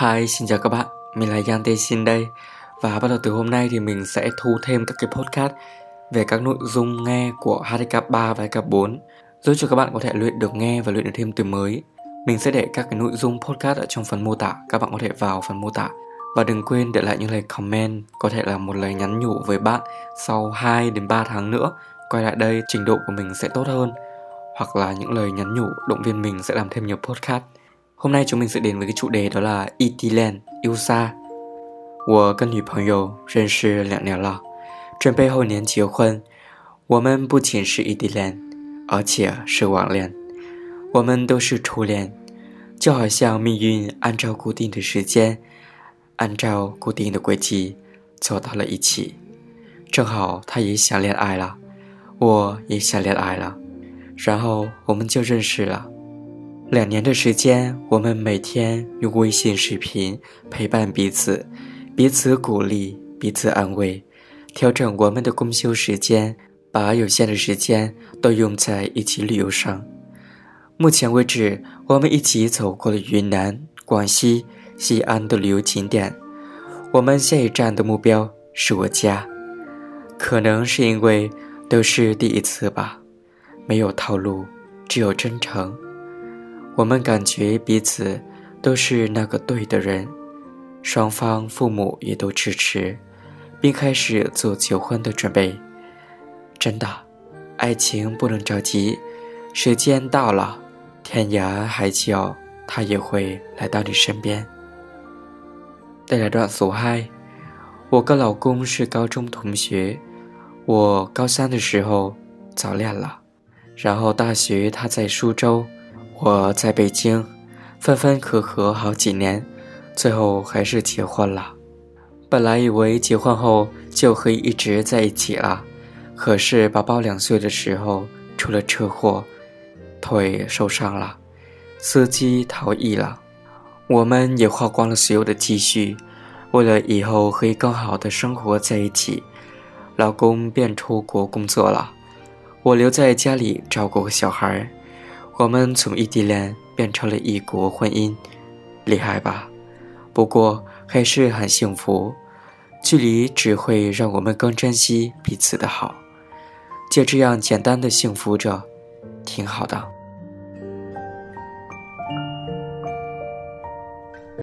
Hi, xin chào các bạn, mình là Yan Shin đây Và bắt đầu từ hôm nay thì mình sẽ thu thêm các cái podcast về các nội dung nghe của HDK 3 và HDK 4 giúp cho các bạn có thể luyện được nghe và luyện được thêm từ mới. Mình sẽ để các cái nội dung podcast ở trong phần mô tả, các bạn có thể vào phần mô tả. Và đừng quên để lại những lời comment, có thể là một lời nhắn nhủ với bạn sau 2 đến 3 tháng nữa quay lại đây trình độ của mình sẽ tốt hơn hoặc là những lời nhắn nhủ động viên mình sẽ làm thêm nhiều podcast. Hôm nay chúng mình sẽ đến với cái chủ đề đó là ET Land, yêu xa. 我跟女朋友认识两年了，准备后年结婚。我们不仅是异地恋，而且是网恋。我们都是初恋，就好像命运按照固定的时间，按照固定的轨迹走到了一起。正好他也想恋爱了，我也想恋爱了，然后我们就认识了。两年的时间，我们每天用微信视频陪伴彼此，彼此鼓励，彼此安慰，调整我们的公休时间，把有限的时间都用在一起旅游上。目前为止，我们一起走过了云南、广西、西安的旅游景点。我们下一站的目标是我家，可能是因为都是第一次吧，没有套路，只有真诚。我们感觉彼此都是那个对的人，双方父母也都支持，并开始做求婚的准备。真的，爱情不能着急，时间到了，天涯海角，他也会来到你身边。再来段俗嗨，我跟老公是高中同学，我高三的时候早恋了，然后大学他在苏州。我在北京，分分合合好几年，最后还是结婚了。本来以为结婚后就可以一直在一起了，可是宝宝两岁的时候出了车祸，腿受伤了，司机逃逸了，我们也花光了所有的积蓄，为了以后可以更好的生活在一起，老公便出国工作了，我留在家里照顾小孩。我们从异地恋变成了异国婚姻，厉害吧？不过还是很幸福。距离只会让我们更珍惜彼此的好，就这样简单的幸福着，挺好的。